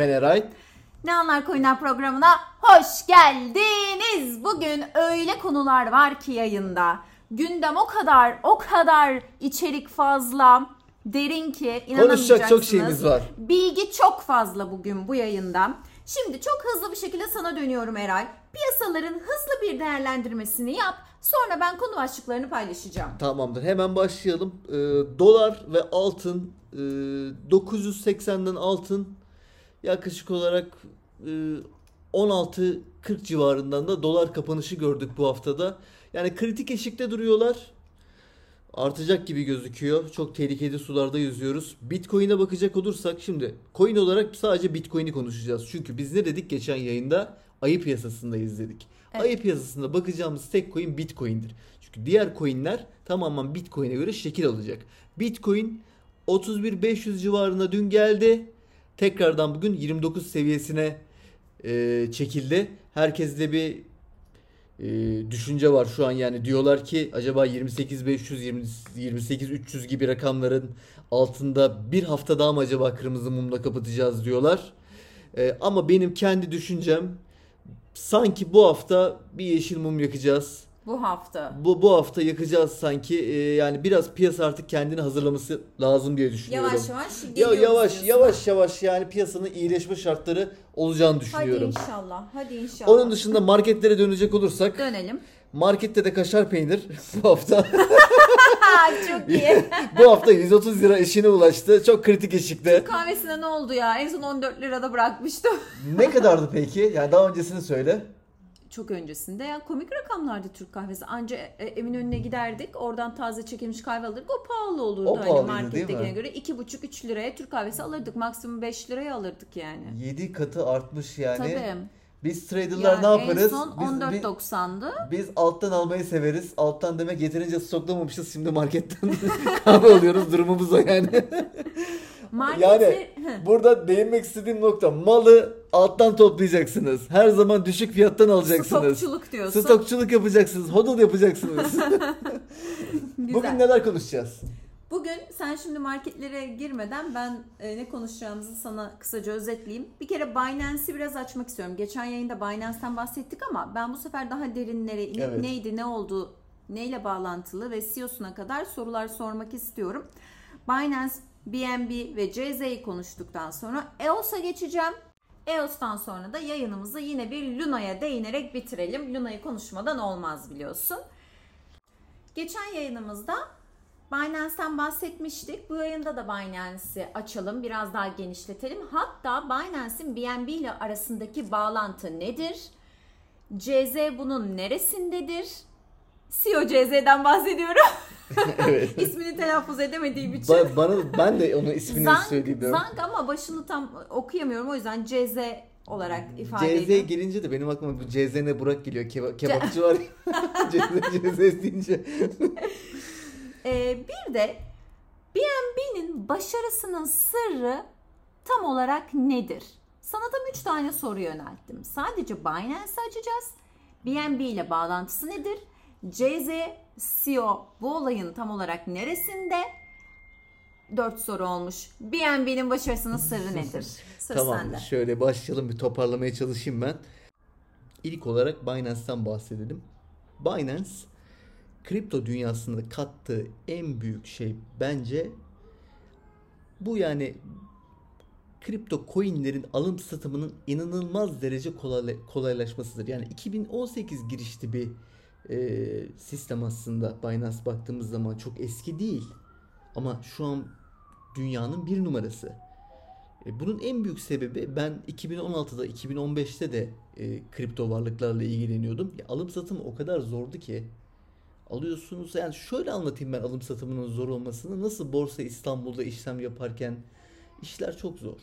Ben Eray. Ne Anlar Coin'ler programına hoş geldiniz. Bugün öyle konular var ki yayında. Gündem o kadar o kadar içerik fazla derin ki inanamayacaksınız. Konuşacak çok şeyimiz var. Bilgi çok fazla bugün bu yayında. Şimdi çok hızlı bir şekilde sana dönüyorum Eray. Piyasaların hızlı bir değerlendirmesini yap. Sonra ben konu başlıklarını paylaşacağım. Tamamdır. Hemen başlayalım. Ee, dolar ve altın e, 980'den altın yaklaşık olarak e, 16.40 civarından da dolar kapanışı gördük bu haftada. Yani kritik eşikte duruyorlar. Artacak gibi gözüküyor. Çok tehlikeli sularda yüzüyoruz. Bitcoin'e bakacak olursak şimdi coin olarak sadece Bitcoin'i konuşacağız. Çünkü biz ne dedik geçen yayında? Ayı piyasasındayız dedik. Evet. Ayı piyasasında bakacağımız tek coin Bitcoin'dir. Çünkü diğer coin'ler tamamen Bitcoin'e göre şekil alacak. Bitcoin 31.500 civarına dün geldi. Tekrardan bugün 29 seviyesine e, çekildi. Herkeste bir e, düşünce var şu an yani diyorlar ki acaba 28500 20 28300 gibi rakamların altında bir hafta daha mı acaba kırmızı mumla kapatacağız diyorlar. E, ama benim kendi düşüncem sanki bu hafta bir yeşil mum yakacağız. Bu hafta. Bu bu hafta yakacağız sanki. E, yani biraz piyasa artık kendini hazırlaması lazım diye düşünüyorum. Yavaş yavaş Ya yavaş yavaş yavaş yani piyasanın iyileşme şartları olacağını Hadi düşünüyorum. inşallah. Hadi inşallah. Onun dışında marketlere dönecek olursak Dönelim. markette de kaşar peynir bu hafta Ha, çok iyi. bu hafta 130 lira eşine ulaştı. Çok kritik eşikte. Kahvesine ne oldu ya? En son 14 lirada bırakmıştım. Ne kadardı peki? Yani daha öncesini söyle. Çok öncesinde ya komik rakamlardı Türk kahvesi. Anca e, Eminönü'ne giderdik. Oradan taze çekilmiş kahve alırdık. O pahalı olurdu O hani pahalıydı, değil markettekine göre. 2,5-3 liraya Türk kahvesi alırdık. Maksimum 5 liraya alırdık yani. 7 katı artmış yani. Tabii. Biz traderlar Yani ne yaparız? En son biz, biz, 14.90'dı. biz alttan almayı severiz. Alttan demek yeterince stoklamamışız. Şimdi marketten kahve alıyoruz. Durumumuz o yani. Marketler... Yani burada değinmek istediğim nokta malı alttan toplayacaksınız. Her zaman düşük fiyattan alacaksınız. Stokçuluk diyorsun. Stokçuluk yapacaksınız. Hodl yapacaksınız. Bugün neler konuşacağız? Bugün sen şimdi marketlere girmeden ben e, ne konuşacağımızı sana kısaca özetleyeyim. Bir kere Binance'i biraz açmak istiyorum. Geçen yayında Binance'ten bahsettik ama ben bu sefer daha derinlere Evet. neydi, ne oldu, neyle bağlantılı ve CEO'suna kadar sorular sormak istiyorum. Binance, BNB ve CZ'yi konuştuktan sonra EOS'a geçeceğim. EOS'tan sonra da yayınımızı yine bir Luna'ya değinerek bitirelim. Luna'yı konuşmadan olmaz biliyorsun. Geçen yayınımızda Binance'ten bahsetmiştik. Bu yayında da Binance'i açalım, biraz daha genişletelim. Hatta Binance'in BNB ile arasındaki bağlantı nedir? CZ bunun neresindedir? CEO CZ'den bahsediyorum. evet. İsmini telaffuz edemediğim için. Ba- bana ben de onun ismini Zank, söyleyeyim. Zank ama başını tam okuyamıyorum. O yüzden CZ olarak ifade CZ ediyorum. gelince de benim aklıma bu CZN Burak geliyor. Keba- kebapçı var. CZ, CZ deyince. Ee, bir de BNB'nin başarısının sırrı tam olarak nedir? Sana tam 3 tane soru yönelttim. Sadece Binance'i açacağız. BNB ile bağlantısı nedir? CZ CEO bu olayın tam olarak neresinde? 4 soru olmuş. BNB'nin başarısının sırrı nedir? Sıra tamam sende. şöyle başlayalım bir toparlamaya çalışayım ben. İlk olarak Binance'ten bahsedelim. Binance kripto dünyasında kattığı en büyük şey bence bu yani kripto coinlerin alım satımının inanılmaz derece kolay, kolaylaşmasıdır. Yani 2018 girişli bir e, sistem aslında Binance baktığımız zaman çok eski değil. Ama şu an dünyanın bir numarası. E, Bunun en büyük sebebi ben 2016'da 2015'te de e, kripto varlıklarla ilgileniyordum. Ya, alım satım o kadar zordu ki alıyorsunuz yani şöyle anlatayım ben alım satımının zor olmasını. Nasıl Borsa İstanbul'da işlem yaparken işler çok zor.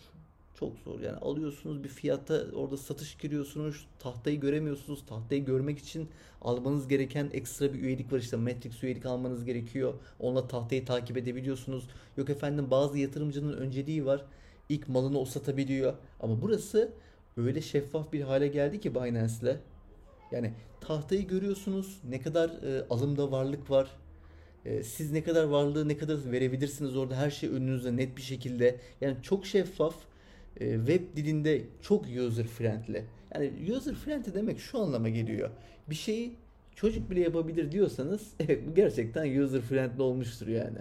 Çok zor. Yani alıyorsunuz bir fiyata orada satış giriyorsunuz tahtayı göremiyorsunuz. Tahtayı görmek için almanız gereken ekstra bir üyelik var. İşte Matrix üyelik almanız gerekiyor. Onunla tahtayı takip edebiliyorsunuz. Yok efendim bazı yatırımcının önceliği var. İlk malını o satabiliyor. Ama burası öyle şeffaf bir hale geldi ki Binance'le. Yani tahtayı görüyorsunuz. Ne kadar e, alımda varlık var. E, siz ne kadar varlığı ne kadar verebilirsiniz orada her şey önünüzde net bir şekilde. Yani çok şeffaf web dilinde çok user friendly. Yani user friendly demek şu anlama geliyor. Bir şeyi çocuk bile yapabilir diyorsanız evet bu gerçekten user friendly olmuştur yani.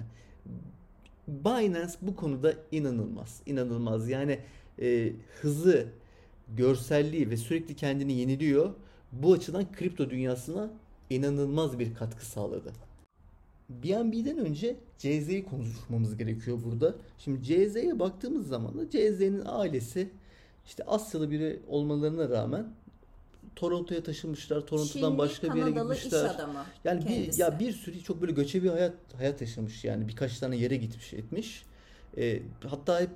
Binance bu konuda inanılmaz. inanılmaz. Yani e, hızı, görselliği ve sürekli kendini yeniliyor. Bu açıdan kripto dünyasına inanılmaz bir katkı sağladı. BNB'den önce CZ'yi konuşmamız gerekiyor burada. Şimdi CZ'ye baktığımız zaman da CZ'nin ailesi işte Asyalı biri olmalarına rağmen Toronto'ya taşınmışlar. Toronto'dan Çinli, başka bir yere Kanadalı gitmişler. iş adamı Yani bir kendisi. ya bir sürü çok böyle göçebi hayat hayat yaşamış yani birkaç tane yere gitmiş etmiş. Ee, hatta hep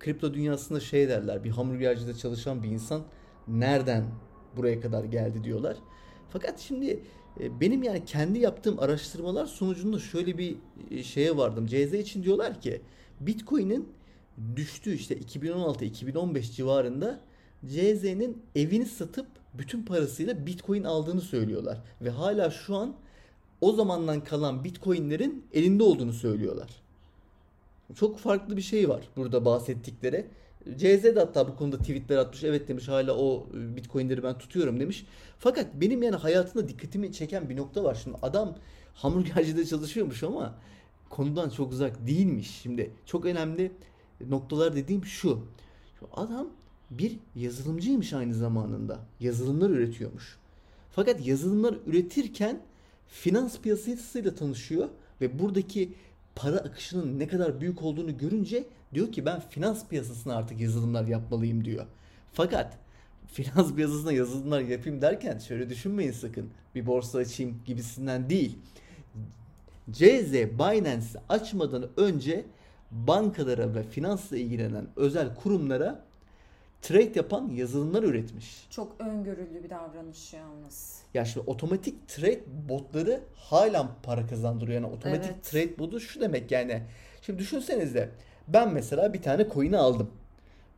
kripto dünyasında şey derler bir hamburgercide çalışan bir insan nereden buraya kadar geldi diyorlar. Fakat şimdi e, benim yani kendi yaptığım araştırmalar sonucunda şöyle bir e, şeye vardım. CZ için diyorlar ki Bitcoin'in düştüğü işte 2016-2015 civarında CZ'nin evini satıp bütün parasıyla Bitcoin aldığını söylüyorlar. Ve hala şu an o zamandan kalan Bitcoin'lerin elinde olduğunu söylüyorlar. Çok farklı bir şey var burada bahsettikleri. CZ de hatta bu konuda tweetler atmış. Evet demiş hala o Bitcoin'leri ben tutuyorum demiş. Fakat benim yani hayatımda dikkatimi çeken bir nokta var. Şimdi adam hamburgercide çalışıyormuş ama konudan çok uzak değilmiş. Şimdi çok önemli noktalar dediğim. Şu adam bir yazılımcıymış aynı zamanında. Yazılımlar üretiyormuş. Fakat yazılımlar üretirken finans piyasasıyla tanışıyor ve buradaki para akışının ne kadar büyük olduğunu görünce diyor ki ben finans piyasasına artık yazılımlar yapmalıyım diyor. Fakat finans piyasasına yazılımlar yapayım derken şöyle düşünmeyin sakın. Bir borsa açayım gibisinden değil. CZ Binance açmadan önce bankalara ve finansla ilgilenen özel kurumlara trade yapan yazılımlar üretmiş. Çok öngörülü bir davranış yalnız. Ya şimdi otomatik trade botları hala para kazandırıyor. Yani otomatik Evet. trade botu şu demek yani. Şimdi düşünsenize ben mesela bir tane coin'i aldım.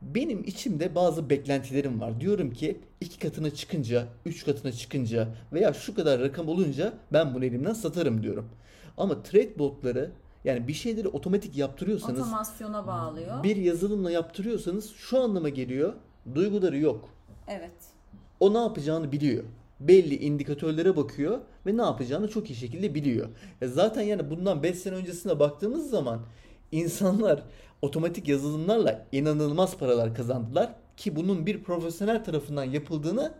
Benim içimde bazı beklentilerim var. Diyorum ki iki katına çıkınca, üç katına çıkınca veya şu kadar rakam olunca ben bunu elimden satarım diyorum. Ama trade botları yani bir şeyleri otomatik yaptırıyorsanız Otomasyona bağlıyor. bir yazılımla yaptırıyorsanız şu anlama geliyor. Duyguları yok. Evet. O ne yapacağını biliyor. Belli indikatörlere bakıyor ve ne yapacağını çok iyi şekilde biliyor. E zaten yani bundan 5 sene öncesine baktığımız zaman insanlar otomatik yazılımlarla inanılmaz paralar kazandılar ki bunun bir profesyonel tarafından yapıldığını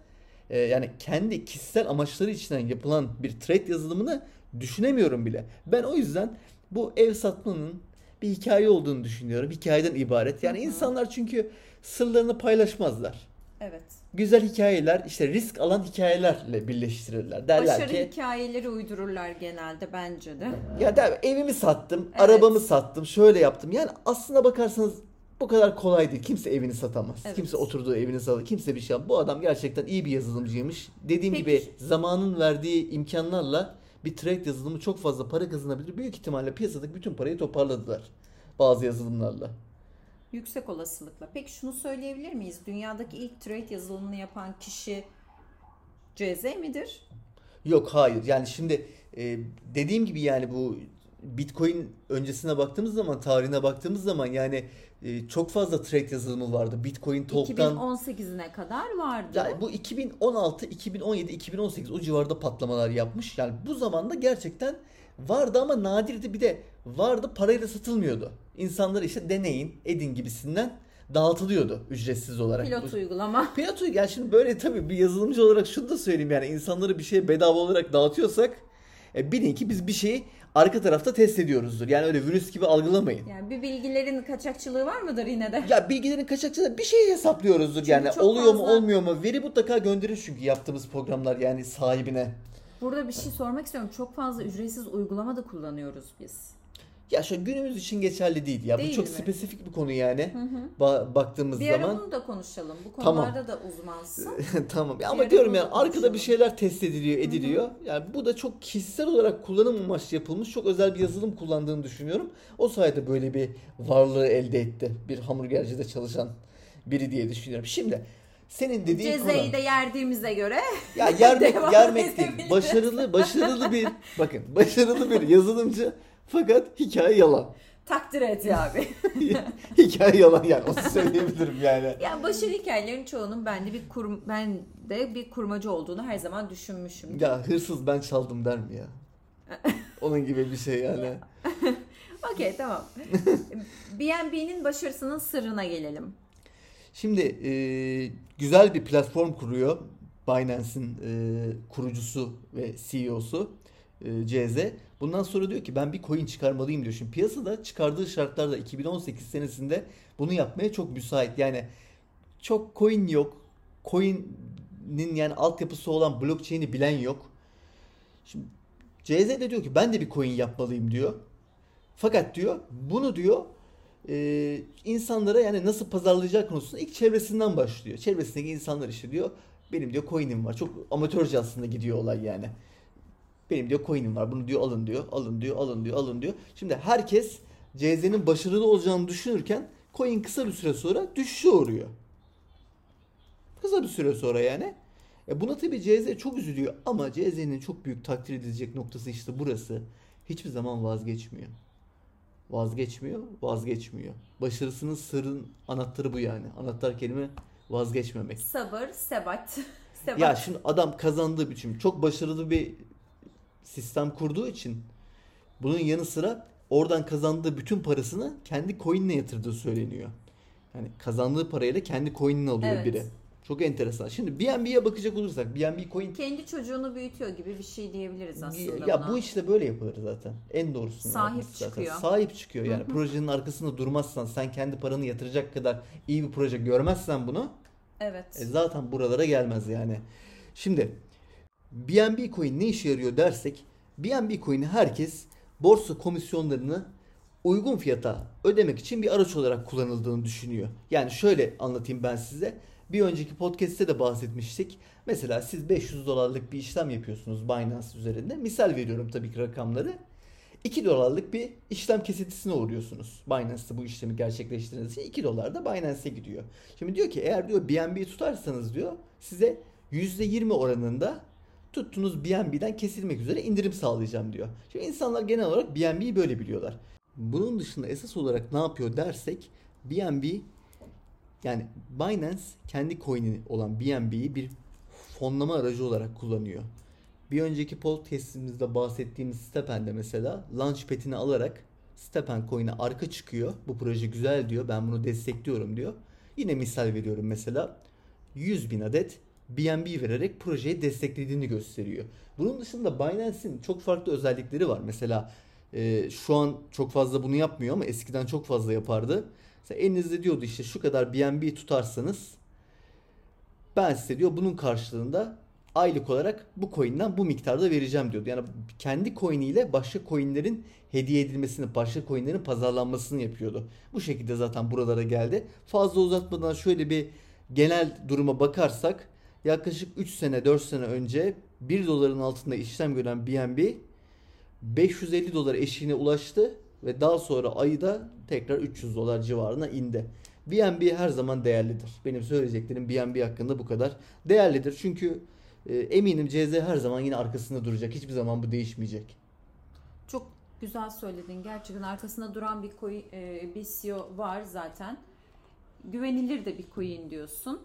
e, yani kendi kişisel amaçları için yapılan bir trade yazılımını düşünemiyorum bile. Ben o yüzden bu ev satmanın bir hikaye olduğunu düşünüyorum. Hikayeden ibaret. Yani Hı hı. insanlar çünkü sırlarını paylaşmazlar Evet. Güzel hikayeler işte risk alan hikayelerle birleştirirler. Derler Başarı ki hikayeleri uydururlar genelde bence de. ya der, evimi sattım, Evet. arabamı sattım, şöyle yaptım. Yani aslına bakarsanız bu kadar kolay değil. Kimse evini satamaz. Evet. Kimse oturduğu evini satamaz. Kimse bir şey yap. Bu adam gerçekten iyi bir yazılımcıymış. Dediğim Peki. gibi zamanın verdiği imkanlarla bir trade yazılımı çok fazla para kazanabilir. Büyük ihtimalle piyasadaki bütün parayı toparladılar. Bazı yazılımlarla. Yüksek olasılıkla. Peki şunu söyleyebilir miyiz? Dünyadaki ilk trade yazılımını yapan kişi CZ midir? Yok hayır. Yani şimdi e, dediğim gibi yani bu Bitcoin öncesine baktığımız zaman, tarihine baktığımız zaman yani e, çok fazla trade yazılımı vardı. Bitcoin Talk'tan 2018'ine kadar vardı. yani bu 2016, 2017, 2018 o civarda patlamalar yapmış. Yani bu zamanda gerçekten vardı ama nadirdi. Bir de vardı parayla satılmıyordu. İnsanlar işte deneyin, edin gibisinden dağıtılıyordu ücretsiz olarak. Pilot Bu- uygulama. Pilot uy- yani şimdi böyle tabii bir yazılımcı olarak şunu da söyleyeyim yani insanları bir şeye bedava olarak dağıtıyorsak e, bilin ki biz bir şeyi arka tarafta test ediyoruzdur. Yani öyle virüs gibi algılamayın. Yani bir bilgilerin kaçakçılığı var mıdır yine de? Ya bilgilerin kaçakçılığı bir şey hesaplıyoruzdur Çünkü yani oluyor mu fazla- olmuyor mu veri mutlaka gönderir çünkü yaptığımız programlar yani sahibine. Burada bir şey sormak istiyorum. Çok fazla ücretsiz uygulama da kullanıyoruz biz. Ya şu günümüz için geçerli değil ya Değil bu çok mi? spesifik bir konu yani Hı hı. ba- baktığımız Bir zaman. bunu da konuşalım. Bu Tamam. konularda da uzmansın. tamam. Ya Bir ama ara diyorum yani da arkada bir şeyler test ediliyor, ediliyor. Yani bu da çok kişisel olarak kullanım amaçlı yapılmış çok özel bir yazılım kullandığını düşünüyorum. O sayede böyle bir varlığı elde etti. Bir hamburgercide çalışan biri diye düşünüyorum. Şimdi senin dediğin konu. Cezeyi de yerdiğimize göre Ya yermek yermek değil. Başarılı başarılı bir bakın başarılı bir yazılımcı fakat hikaye yalan. takdir et ya abi. Hikaye yalan yani onu söyleyebilirim yani. yani başarı hikayelerin çoğunun bende bir kur, ben de bir kurmacı olduğunu her zaman düşünmüşüm. Ya hırsız ben çaldım der mi ya? Onun gibi bir şey yani. Okey tamam. BNB'nin başarısının sırrına gelelim. Şimdi e, güzel bir platform kuruyor. Binance'in e, kurucusu ve CEO'su e, CZ. Bundan sonra diyor ki ben bir coin çıkarmalıyım diyor. Şimdi piyasada çıkardığı şartlarda 2018 senesinde bunu yapmaya çok müsait. Yani çok coin yok. Coin'in yani altyapısı olan blockchain'i bilen yok. Şimdi CZ de diyor ki ben de bir coin yapmalıyım diyor. Fakat diyor bunu diyor e, insanlara yani nasıl pazarlayacak konusunda ilk çevresinden başlıyor. Çevresindeki insanlar işte diyor benim diyor coin'im var. Çok amatörce aslında gidiyor olay yani. Benim diyor coin'im var. Bunu diyor alın diyor. Alın diyor. Alın diyor. Alın diyor. Şimdi herkes CZ'nin başarılı olacağını düşünürken coin kısa bir süre sonra düşüşe uğruyor. Kısa bir süre sonra yani. E buna tabii CZ çok üzülüyor ama CZ'nin çok büyük takdir edilecek noktası işte burası. Hiçbir zaman vazgeçmiyor. Vazgeçmiyor, vazgeçmiyor. Başarısının sırrın anahtarı bu yani. Anahtar kelime vazgeçmemek. Sabır, sebat. sebat. Ya şimdi adam kazandığı biçim çok başarılı bir sistem kurduğu için bunun yanı sıra oradan kazandığı bütün parasını kendi coin'ine yatırdığı söyleniyor. Yani kazandığı parayla kendi coin'ini alıyor Evet. biri. Çok enteresan. Şimdi BNB'ye bakacak olursak BNB coin Kendi çocuğunu büyütüyor gibi bir şey diyebiliriz aslında ya buna. bu işte böyle yapılır zaten. En doğrusunu Sahip zaten. çıkıyor. Sahip çıkıyor yani. Projenin arkasında durmazsan, sen kendi paranı yatıracak kadar iyi bir proje görmezsen bunu Evet. e, zaten buralara gelmez yani. Şimdi BNB coin ne işe yarıyor dersek BNB coin'i herkes borsa komisyonlarını uygun fiyata ödemek için bir araç olarak kullanıldığını düşünüyor. Yani şöyle anlatayım ben size. Bir önceki podcast'te de bahsetmiştik. Mesela siz 500 dolarlık bir işlem yapıyorsunuz Binance üzerinde. Misal veriyorum tabii ki rakamları. 2 dolarlık bir işlem kesintisine uğruyorsunuz. Binance'da bu işlemi gerçekleştirdiğiniz için 2 dolar da Binance'e gidiyor. Şimdi diyor ki eğer diyor BNB tutarsanız diyor size %20 oranında tuttuğunuz BNB'den kesilmek üzere indirim sağlayacağım diyor. Şimdi insanlar genel olarak BNB'yi böyle biliyorlar. Bunun dışında esas olarak ne yapıyor dersek BNB yani Binance kendi coin'i olan BNB'yi bir fonlama aracı olarak kullanıyor. Bir önceki podcastimizde bahsettiğimiz Stepen'de mesela Launchpad'ini alarak Stepen coin'e arka çıkıyor. Bu proje güzel diyor. Ben bunu destekliyorum diyor. Yine misal veriyorum mesela 100 bin adet BNB vererek projeyi desteklediğini gösteriyor. Bunun dışında Binance'in çok farklı özellikleri var. Mesela e, şu an çok fazla bunu yapmıyor ama eskiden çok fazla yapardı. Mesela elinizde diyordu işte şu kadar BNB tutarsanız ben size diyor bunun karşılığında aylık olarak bu coin'den bu miktarda vereceğim diyordu. Yani kendi coin'iyle başka coin'lerin hediye edilmesini, başka coin'lerin pazarlanmasını yapıyordu. Bu şekilde zaten buralara geldi. Fazla uzatmadan şöyle bir genel duruma bakarsak yaklaşık 3 sene 4 sene önce 1 doların altında işlem gören BNB 550 dolar eşiğine ulaştı ve daha sonra ayda tekrar 300 dolar civarına indi. BNB her zaman değerlidir. Benim söyleyeceklerim BNB hakkında bu kadar. Değerlidir çünkü e, eminim CZ her zaman yine arkasında duracak. Hiçbir zaman bu değişmeyecek. Çok güzel söyledin. Gerçekten arkasında duran bir coin, e, bir CEO var zaten. Güvenilir de bir coin diyorsun.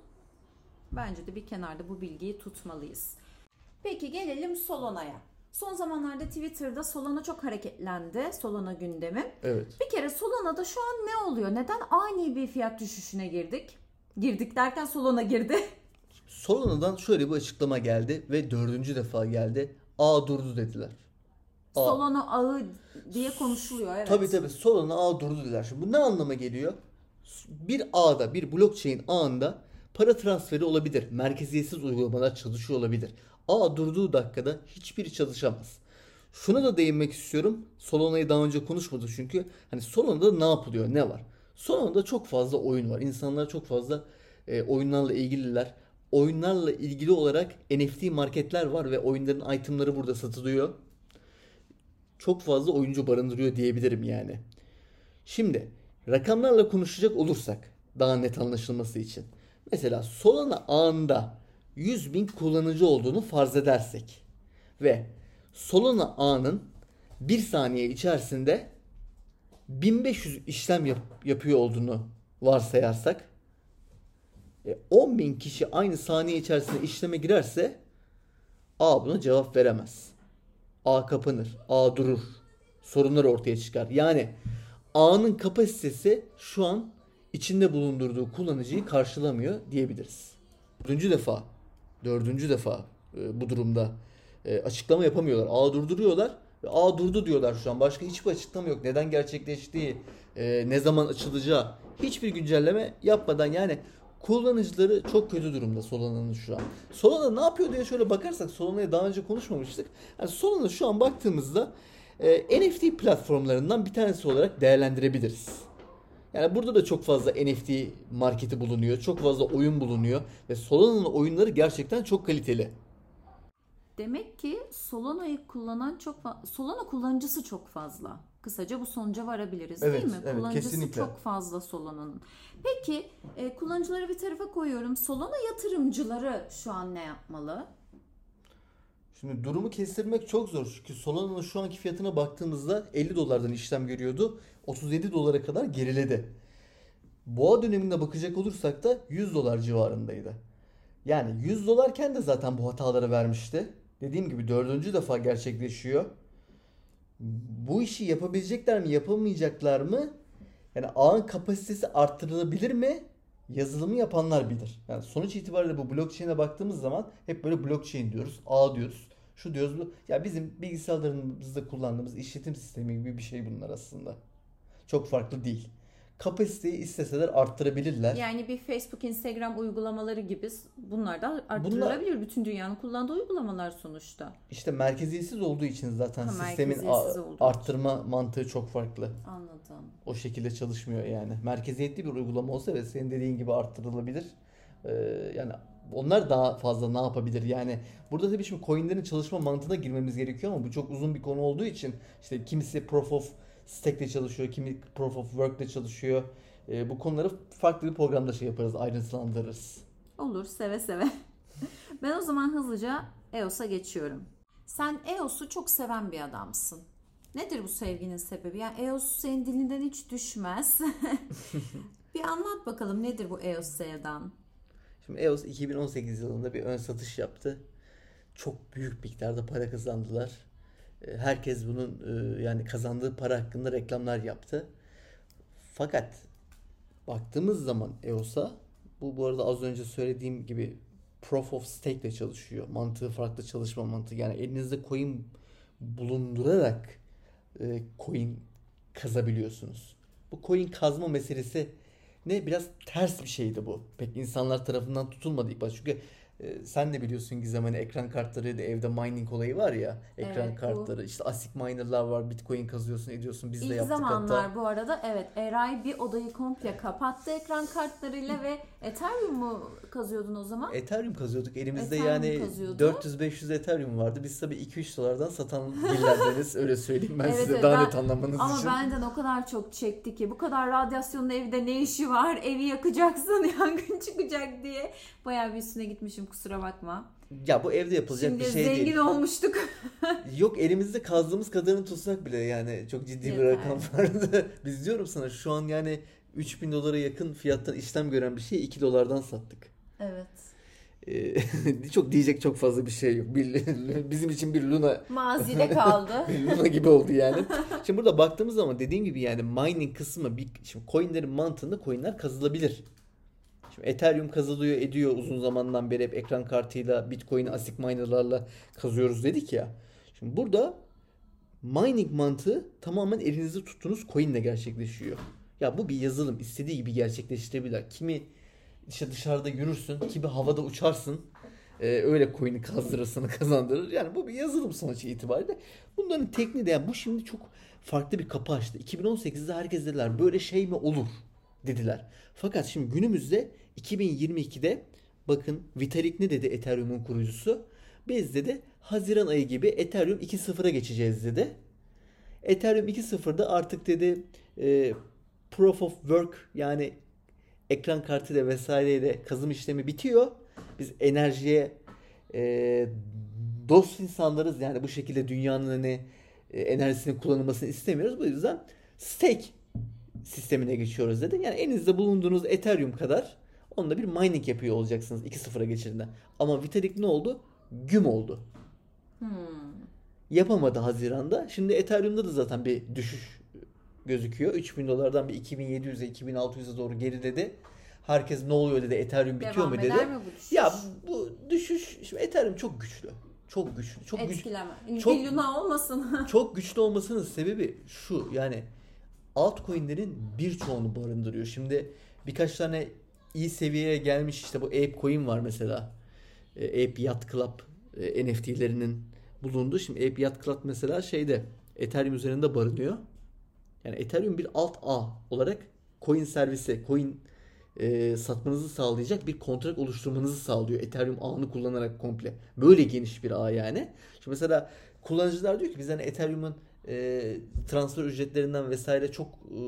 Bence de bir kenarda bu bilgiyi tutmalıyız. Peki gelelim Solana'ya. Son zamanlarda Twitter'da Solana çok hareketlendi. Solana gündemi. Evet. Bir kere Solana'da şu an ne oluyor? Neden ani bir fiyat düşüşüne girdik? Girdik derken Solana girdi. Solana'dan şöyle bir açıklama geldi ve dördüncü defa geldi. A durdu dediler. A. Solana ağı diye konuşuluyor evet. Tabii tabii Solana ağ durdu dediler. Şimdi bu ne anlama geliyor? Bir ağda, bir blockchain ağında para transferi olabilir. Merkeziyetsiz uygulamalar çalışıyor olabilir. Ağ durduğu dakikada hiçbir çalışamaz. Şuna da değinmek istiyorum. Solana'yı daha önce konuşmadık çünkü. Hani Solana'da ne yapılıyor, ne var? Solana'da çok fazla oyun var. İnsanlar çok fazla e, oyunlarla ilgililer. Oyunlarla ilgili olarak NFT marketler var ve oyunların itemları burada satılıyor çok fazla oyuncu barındırıyor diyebilirim yani. Şimdi rakamlarla konuşacak olursak daha net anlaşılması için. Mesela Solana ağında 100 bin kullanıcı olduğunu farz edersek ve Solana ağının bir saniye içerisinde 1500 işlem yap- yapıyor olduğunu varsayarsak e, 10.000 kişi aynı saniye içerisinde işleme girerse A buna cevap veremez. A kapanır. A durur. Sorunlar ortaya çıkar. Yani A'nın kapasitesi şu an içinde bulundurduğu kullanıcıyı karşılamıyor diyebiliriz. Dördüncü defa, dördüncü defa e, bu durumda e, açıklama yapamıyorlar. A durduruyorlar ve A durdu diyorlar şu an. Başka hiçbir açıklama yok. Neden gerçekleştiği, e, ne zaman açılacağı hiçbir güncelleme yapmadan yani kullanıcıları çok kötü durumda Solana'nın şu an. Solana ne yapıyor diye şöyle bakarsak Solana'ya daha önce konuşmamıştık. Yani Solana şu an baktığımızda e, NFT platformlarından bir tanesi olarak değerlendirebiliriz. Yani burada da çok fazla NFT marketi bulunuyor. Çok fazla oyun bulunuyor. Ve Solana'nın oyunları gerçekten çok kaliteli. Demek ki Solana'yı kullanan çok Solana kullanıcısı çok fazla. Kısaca bu sonuca varabiliriz Evet, değil mi? evet, kullanıcısı kesinlikle. çok fazla Solana'nın. Peki e, kullanıcıları bir tarafa koyuyorum. Solana yatırımcıları şu an ne yapmalı? Şimdi durumu kestirmek çok zor. Çünkü Solana'nın şu anki fiyatına baktığımızda 50 dolardan işlem görüyordu. 37 dolara kadar geriledi. Boğa döneminde bakacak olursak da 100 dolar civarındaydı. Yani 100 dolarken de zaten bu hataları vermişti. Dediğim gibi dördüncü defa gerçekleşiyor. Bu işi yapabilecekler mi, yapamayacaklar mı? Yani ağın kapasitesi arttırılabilir mi? Yazılımı yapanlar bilir. Yani sonuç itibariyle bu blockchain'e baktığımız zaman hep böyle blockchain diyoruz, ağ diyoruz. Şu diyoruz bu. Ya bizim bilgisayarlarımızda kullandığımız işletim sistemi gibi bir şey bunlar aslında. Çok farklı değil. Kapasiteyi isteseler arttırabilirler. Yani bir Facebook, Instagram uygulamaları gibi bunlar da arttırılabilir. Bütün dünyanın kullandığı uygulamalar sonuçta. İşte merkeziyetsiz olduğu için zaten Ha, sistemin merkeziyetsiz a- olduğu için. arttırma mantığı çok farklı. Anladım. O şekilde çalışmıyor yani. Merkeziyetli bir uygulama olsa ve senin dediğin gibi arttırılabilir. Ee, yani onlar daha fazla ne yapabilir? Yani burada tabii şimdi coinlerin çalışma mantığına girmemiz gerekiyor ama bu çok uzun bir konu olduğu için işte kimisi proof of stake'le çalışıyor, kimi proof of work'le çalışıyor. Ee, bu konuları farklı bir programda şey yaparız, ayrıntılandırırız. Olur seve seve. ben o zaman hızlıca EOS'a geçiyorum. Sen EOS'u çok seven bir adamsın. Nedir bu sevginin sebebi? Yani EOS senin dilinden hiç düşmez. bir anlat bakalım nedir bu EOS sevdan? Şimdi EOS 2018 yılında bir ön satış yaptı. Çok büyük miktarda para kazandılar. E, Herkes bunun e, yani kazandığı para hakkında reklamlar yaptı. Fakat baktığımız zaman EOS'a bu bu arada az önce söylediğim gibi Proof of Stake ile çalışıyor. Mantığı farklı çalışma mantığı. Yani elinizde coin bulundurarak e, coin kazabiliyorsunuz. Bu coin kazma meselesi ne biraz ters bir şeydi bu. Pek insanlar tarafından tutulmadı ilk başta. Çünkü sen de biliyorsun Gizem hani ekran kartlarıydı evde mining olayı var ya. Ekran Evet, bu- kartları işte ASIC miner'lar var bitcoin kazıyorsun ediyorsun biz de İlk yaptık zamanlar hatta. bu arada evet Eray bir odayı komple kapattı ekran kartlarıyla ve Ethereum mu kazıyordun o zaman? Ethereum kazıyorduk. Elimizde Ethereum yani kazıyordu. 400-500 Ethereum vardı. Biz tabii 2-3 dolardan satan dillerdeniz. Öyle söyleyeyim ben Evet, size evet, daha ben- net anlamanız Ama için. benden o kadar çok çekti ki bu kadar radyasyonun evde ne işi var? Evi yakacaksın yangın çıkacak diye. Bayağı bir üstüne gitmişim kusura bakma. Ya bu evde yapılacak Şimdi bir şey zengin değil. olmuştuk. Yok elimizde kazdığımız kadarını tutsak bile yani çok ciddi bir Yeter. rakam vardı. Biz diyorum sana şu an yani 3000 dolara yakın fiyattan işlem gören bir şeyi 2 dolardan sattık. evet. Ee, çok diyecek çok fazla bir şey yok. Bir, bizim için bir Luna Mazide kaldı. bir Luna gibi oldu yani. Şimdi burada baktığımız zaman dediğim gibi yani mining kısmı bir şimdi coinlerin mantığında coinler kazılabilir. Şimdi Ethereum kazılıyor ediyor uzun zamandan beri hep ekran kartıyla Bitcoin ASIC minerlarla kazıyoruz dedik ya. Şimdi burada mining mantığı tamamen elinizde tuttuğunuz coinle gerçekleşiyor. Ya bu bir yazılım istediği gibi gerçekleştirebilir. Kimi işte dışarıda yürürsün, kimi havada uçarsın. Ee, öyle coin'i kazdırırsın, kazandırır. Yani bu bir yazılım sonuç itibariyle. Bunların tekniği de yani bu şimdi çok farklı bir kapı açtı. 2018'de herkes dediler böyle şey mi olur dediler. Fakat şimdi günümüzde 2022'de bakın Vitalik ne dedi Ethereum'un kurucusu? Biz dedi Haziran ayı gibi Ethereum 2.0'a geçeceğiz dedi. Ethereum 2.0'da artık dedi e, Proof of Work yani ekran kartıyla vesaireyle kazım işlemi bitiyor. Biz enerjiye e, dost insanlarız yani bu şekilde dünyanın hani e, enerjisinin kullanılmasını istemiyoruz. Bu yüzden stake sistemine geçiyoruz dedi. Yani elinizde bulunduğunuz Ethereum kadar onda bir mining yapıyor olacaksınız 2.0'a geçirdiğinde. Ama Vitalik ne oldu? Güm oldu. Hmm. Yapamadı Haziran'da. Şimdi Ethereum'da da zaten bir düşüş gözüküyor. 3000 dolardan bir 2700'e 2600'e doğru geriledi. Herkes ne oluyor dedi. Ethereum bitiyor Devam mu dedi. mi bu düşüş? Ya bu düşüş şimdi Ethereum çok güçlü. Çok güçlü. Çok güçlü. Etkileme. çok- Çok... Luna olmasın. Çok güçlü olmasının sebebi şu yani altcoin'lerin birçoğunu barındırıyor. Şimdi birkaç tane iyi seviyeye gelmiş işte bu Ape Coin var mesela. E, Ape Yacht Club e, NFT'lerinin bulunduğu. Şimdi Ape Yacht Club mesela şeyde Ethereum üzerinde barınıyor. Yani Ethereum bir alt ağ olarak coin servisi, coin e, satmanızı sağlayacak bir kontrat oluşturmanızı sağlıyor. Ethereum ağını kullanarak komple. Böyle geniş bir ağ yani. Şimdi mesela kullanıcılar diyor ki biz hani Ethereum'un e, transfer ücretlerinden vesaire çok e,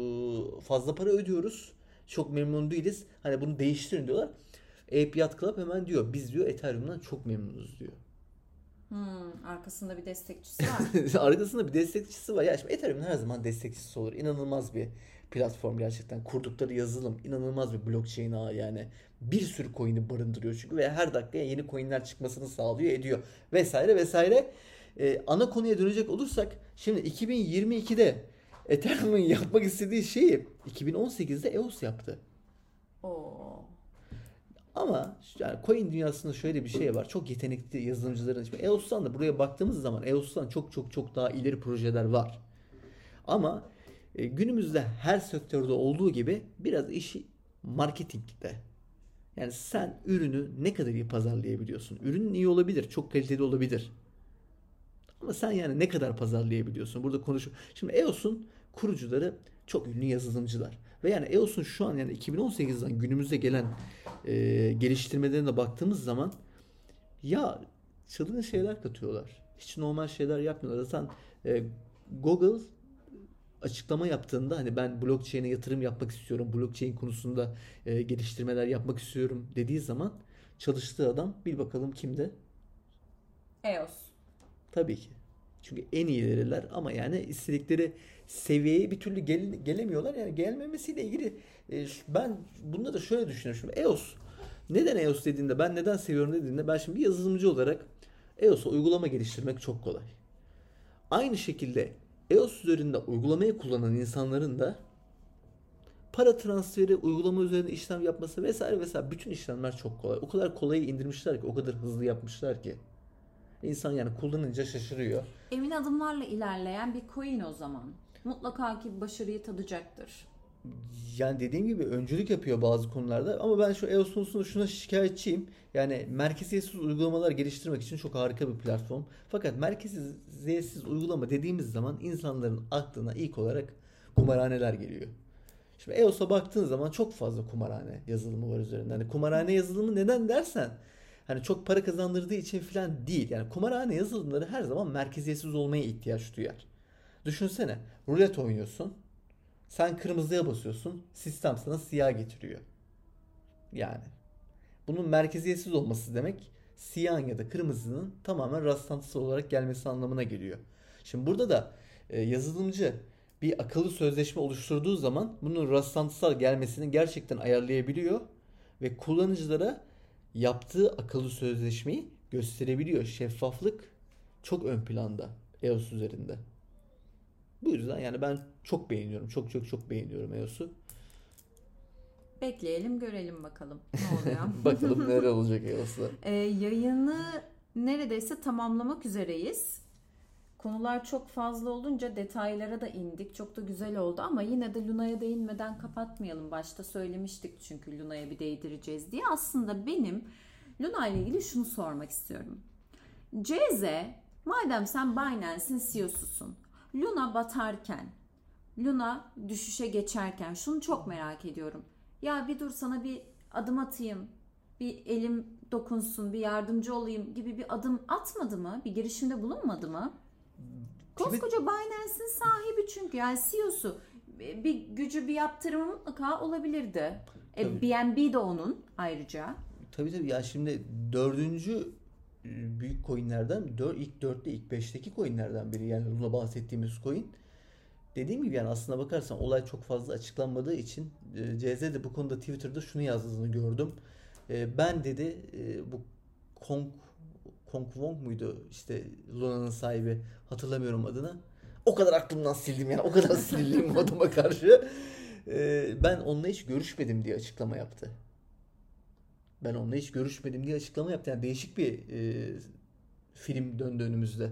fazla para ödüyoruz. Çok memnun değiliz. Hani bunu değiştirin diyorlar. Ape Club hemen diyor biz diyor Ethereum'dan çok memnunuz diyor. Hmm, arkasında bir destekçisi var. Arkasında bir destekçisi var. Ya şimdi Ethereum her zaman destekçisi olur. İnanılmaz bir platform gerçekten. Kurdukları yazılım inanılmaz bir blockchain ağı yani. Bir sürü coin'i barındırıyor çünkü ve her dakikaya yeni coin'ler çıkmasını sağlıyor ediyor vesaire vesaire. Ee, ana konuya dönecek olursak şimdi 2022'de Ethereum'un yapmak istediği şeyi 2018'de EOS yaptı. Oo. Ama yani coin dünyasında şöyle bir şey var. Çok yetenekli yazılımcıların. Şimdi EOS'tan da buraya baktığımız zaman EOS'tan çok çok çok daha ileri projeler var. Ama e, günümüzde her sektörde olduğu gibi biraz işi marketingde. Yani sen ürünü ne kadar iyi pazarlayabiliyorsun? Ürünün iyi olabilir, çok kaliteli olabilir. Ama sen yani ne kadar pazarlayabiliyorsun? Burada konuşu. Şimdi EOS'un kurucuları çok ünlü yazılımcılar. Ve yani EOS'un şu an yani 2018'den günümüze gelen e, geliştirmelerine baktığımız zaman ya çılgın şeyler katıyorlar. Hiç normal şeyler yapmıyorlar. Zaten e, Google açıklama yaptığında hani ben blockchain'e yatırım yapmak istiyorum, blockchain konusunda e, geliştirmeler yapmak istiyorum dediği zaman çalıştığı adam bir bakalım kimde? EOS. Tabii ki. Çünkü en iyileriler ama yani istedikleri seviyeye bir türlü gel- gelemiyorlar. Yani gelmemesiyle ilgili e, ben bunda da şöyle düşünüyorum. Şimdi EOS neden EOS dediğinde ben neden seviyorum dediğinde ben şimdi bir yazılımcı olarak EOS'a uygulama geliştirmek çok kolay. Aynı şekilde EOS üzerinde uygulamayı kullanan insanların da para transferi, uygulama üzerinde işlem yapması vesaire vesaire bütün işlemler çok kolay. O kadar kolayı indirmişler ki, o kadar hızlı yapmışlar ki. İnsan yani kullanınca şaşırıyor. Emin adımlarla ilerleyen bir coin o zaman. Mutlaka ki başarıyı tadacaktır. Yani dediğim gibi öncülük yapıyor bazı konularda ama ben şu EOS konusunda şuna şikayetçiyim. Yani merkeziyetsiz uygulamalar geliştirmek için çok harika bir platform. Fakat merkeziyetsiz uygulama dediğimiz zaman insanların aklına ilk olarak kumarhaneler geliyor. Şimdi EOS'a baktığın zaman çok fazla kumarhane yazılımı var üzerinde. Hani kumarhane yazılımı neden dersen hani çok para kazandırdığı için falan değil. Yani kumarhane yazılımları her zaman merkeziyetsiz olmaya ihtiyaç duyar. Düşünsene rulet oynuyorsun. Sen kırmızıya basıyorsun. Sistem sana siyah getiriyor. Yani. Bunun merkeziyetsiz olması demek siyah ya da kırmızının tamamen rastlantısı olarak gelmesi anlamına geliyor. Şimdi burada da e, yazılımcı bir akıllı sözleşme oluşturduğu zaman bunun rastlantısal gelmesini gerçekten ayarlayabiliyor ve kullanıcılara yaptığı akıllı sözleşmeyi gösterebiliyor. Şeffaflık çok ön planda EOS üzerinde. Bu yüzden yani ben çok beğeniyorum. Çok çok çok beğeniyorum EOS'u. Bekleyelim görelim bakalım ne oluyor. Bakalım neler olacak EOS'la. Ee, yayını neredeyse tamamlamak üzereyiz. Konular çok fazla olunca detaylara da indik. Çok da güzel oldu ama yine de Luna'ya değinmeden kapatmayalım. Başta söylemiştik çünkü Luna'ya bir değdireceğiz diye. Aslında benim Luna ile ilgili şunu sormak istiyorum. CZ, madem sen Binance'in CEO'susun. Luna batarken, Luna düşüşe geçerken şunu çok merak ediyorum. Ya bir dur sana bir adım atayım, bir elim dokunsun, bir yardımcı olayım gibi bir adım atmadı mı? Bir girişimde bulunmadı mı? Koskoca Binance'in sahibi çünkü yani CEO'su bir gücü bir yaptırımı mutlaka olabilirdi. E. BNB de onun ayrıca. Tabii tabii ya şimdi dördüncü e, büyük coinlerden dör, ilk dörtte ilk beşteki coinlerden biri yani Luna bahsettiğimiz coin dediğim gibi yani aslına bakarsan olay çok fazla açıklanmadığı için e, CZ de bu konuda Twitter'da şunu yazdığını gördüm. E, ben dedi e, bu Kong Kong Wong muydu işte Luna'nın sahibi hatırlamıyorum adını. O kadar aklımdan sildim yani o kadar sinirliyim bu adama karşı. E, ben onunla hiç görüşmedim diye açıklama yaptı. Ben onunla hiç görüşmedim diye açıklama yaptı. Yani değişik bir e, film döndü önümüzde.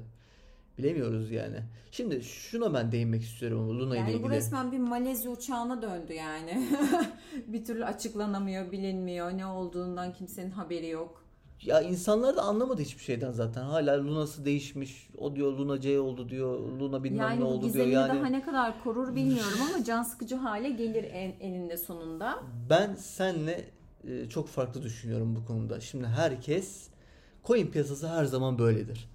Bilemiyoruz yani. Şimdi şuna ben değinmek istiyorum Luna yani ile ilgili. bu resmen bir Malezya uçağına döndü yani. bir türlü açıklanamıyor, bilinmiyor. Ne olduğundan kimsenin haberi yok. Ya insanlar da anlamadı hiçbir şeyden zaten. Hala Luna'sı değişmiş. O diyor Luna C oldu diyor. Luna bilmem yani ne oldu diyor. Yani daha ne kadar korur bilmiyorum ama can sıkıcı hale gelir en, eninde sonunda. ben senle e, çok farklı düşünüyorum bu konuda. Şimdi herkes coin piyasası her zaman böyledir.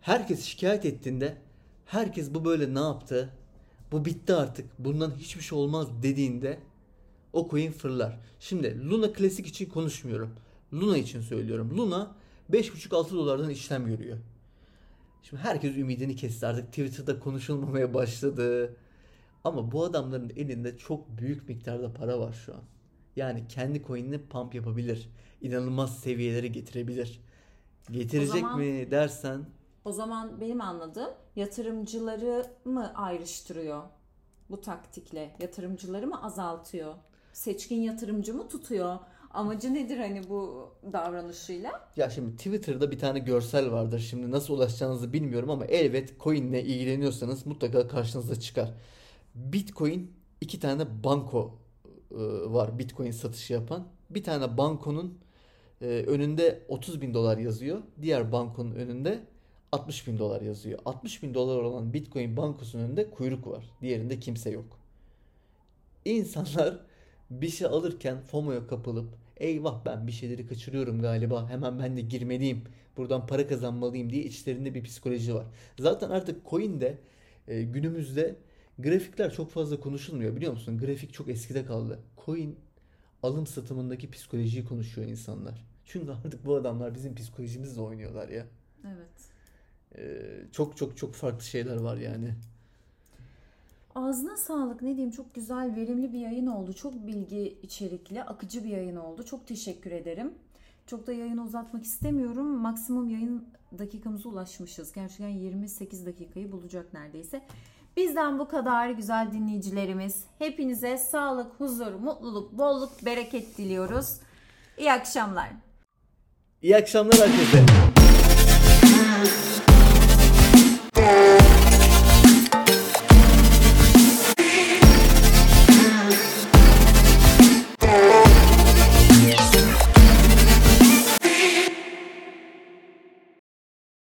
Herkes şikayet ettiğinde herkes bu böyle ne yaptı? Bu bitti artık. Bundan hiçbir şey olmaz dediğinde o coin fırlar. Şimdi Luna klasik için konuşmuyorum. Luna için söylüyorum. Luna 5.5-6 dolardan işlem görüyor. Şimdi herkes ümidini kesti artık Twitter'da konuşulmamaya başladı. Ama bu adamların elinde çok büyük miktarda para var şu an. Yani kendi coin'ini pump yapabilir. İnanılmaz seviyelere getirebilir. Getirecek zaman- mi dersen O zaman benim anladığım yatırımcıları mı ayrıştırıyor bu taktikle? Yatırımcıları mı azaltıyor? Seçkin yatırımcı mı tutuyor? Amacı nedir hani bu davranışıyla? Ya şimdi Twitter'da bir tane görsel vardır. Şimdi nasıl ulaşacağınızı bilmiyorum ama elbet coin'le ilgileniyorsanız mutlaka karşınıza çıkar. Bitcoin iki tane banko e, var Bitcoin satışı yapan. Bir tane bankonun e, önünde 30 bin dolar yazıyor. Diğer bankonun önünde 60 bin dolar yazıyor. 60 bin dolar olan Bitcoin bankosunun önünde kuyruk var. Diğerinde kimse yok. İnsanlar bir şey alırken FOMO'ya kapılıp eyvah ben bir şeyleri kaçırıyorum galiba hemen ben de girmeliyim buradan para kazanmalıyım diye içlerinde bir psikoloji var. Zaten artık coin'de e, günümüzde grafikler çok fazla konuşulmuyor biliyor musun? Grafik çok eskide kaldı. Coin alım satımındaki psikolojiyi konuşuyor insanlar. Çünkü artık bu adamlar bizim psikolojimizle oynuyorlar ya. Evet. E, çok çok çok farklı şeyler var yani. Ağzına sağlık ne diyeyim çok güzel verimli bir yayın oldu. Çok bilgi içerikli akıcı bir yayın oldu. Çok teşekkür ederim. Çok da yayını uzatmak istemiyorum. Maksimum yayın dakikamıza ulaşmışız. Gerçekten 28 dakikayı bulacak neredeyse. Bizden bu kadar güzel dinleyicilerimiz. Hepinize sağlık, huzur, mutluluk, bolluk, bereket diliyoruz. İyi akşamlar. İyi akşamlar herkese.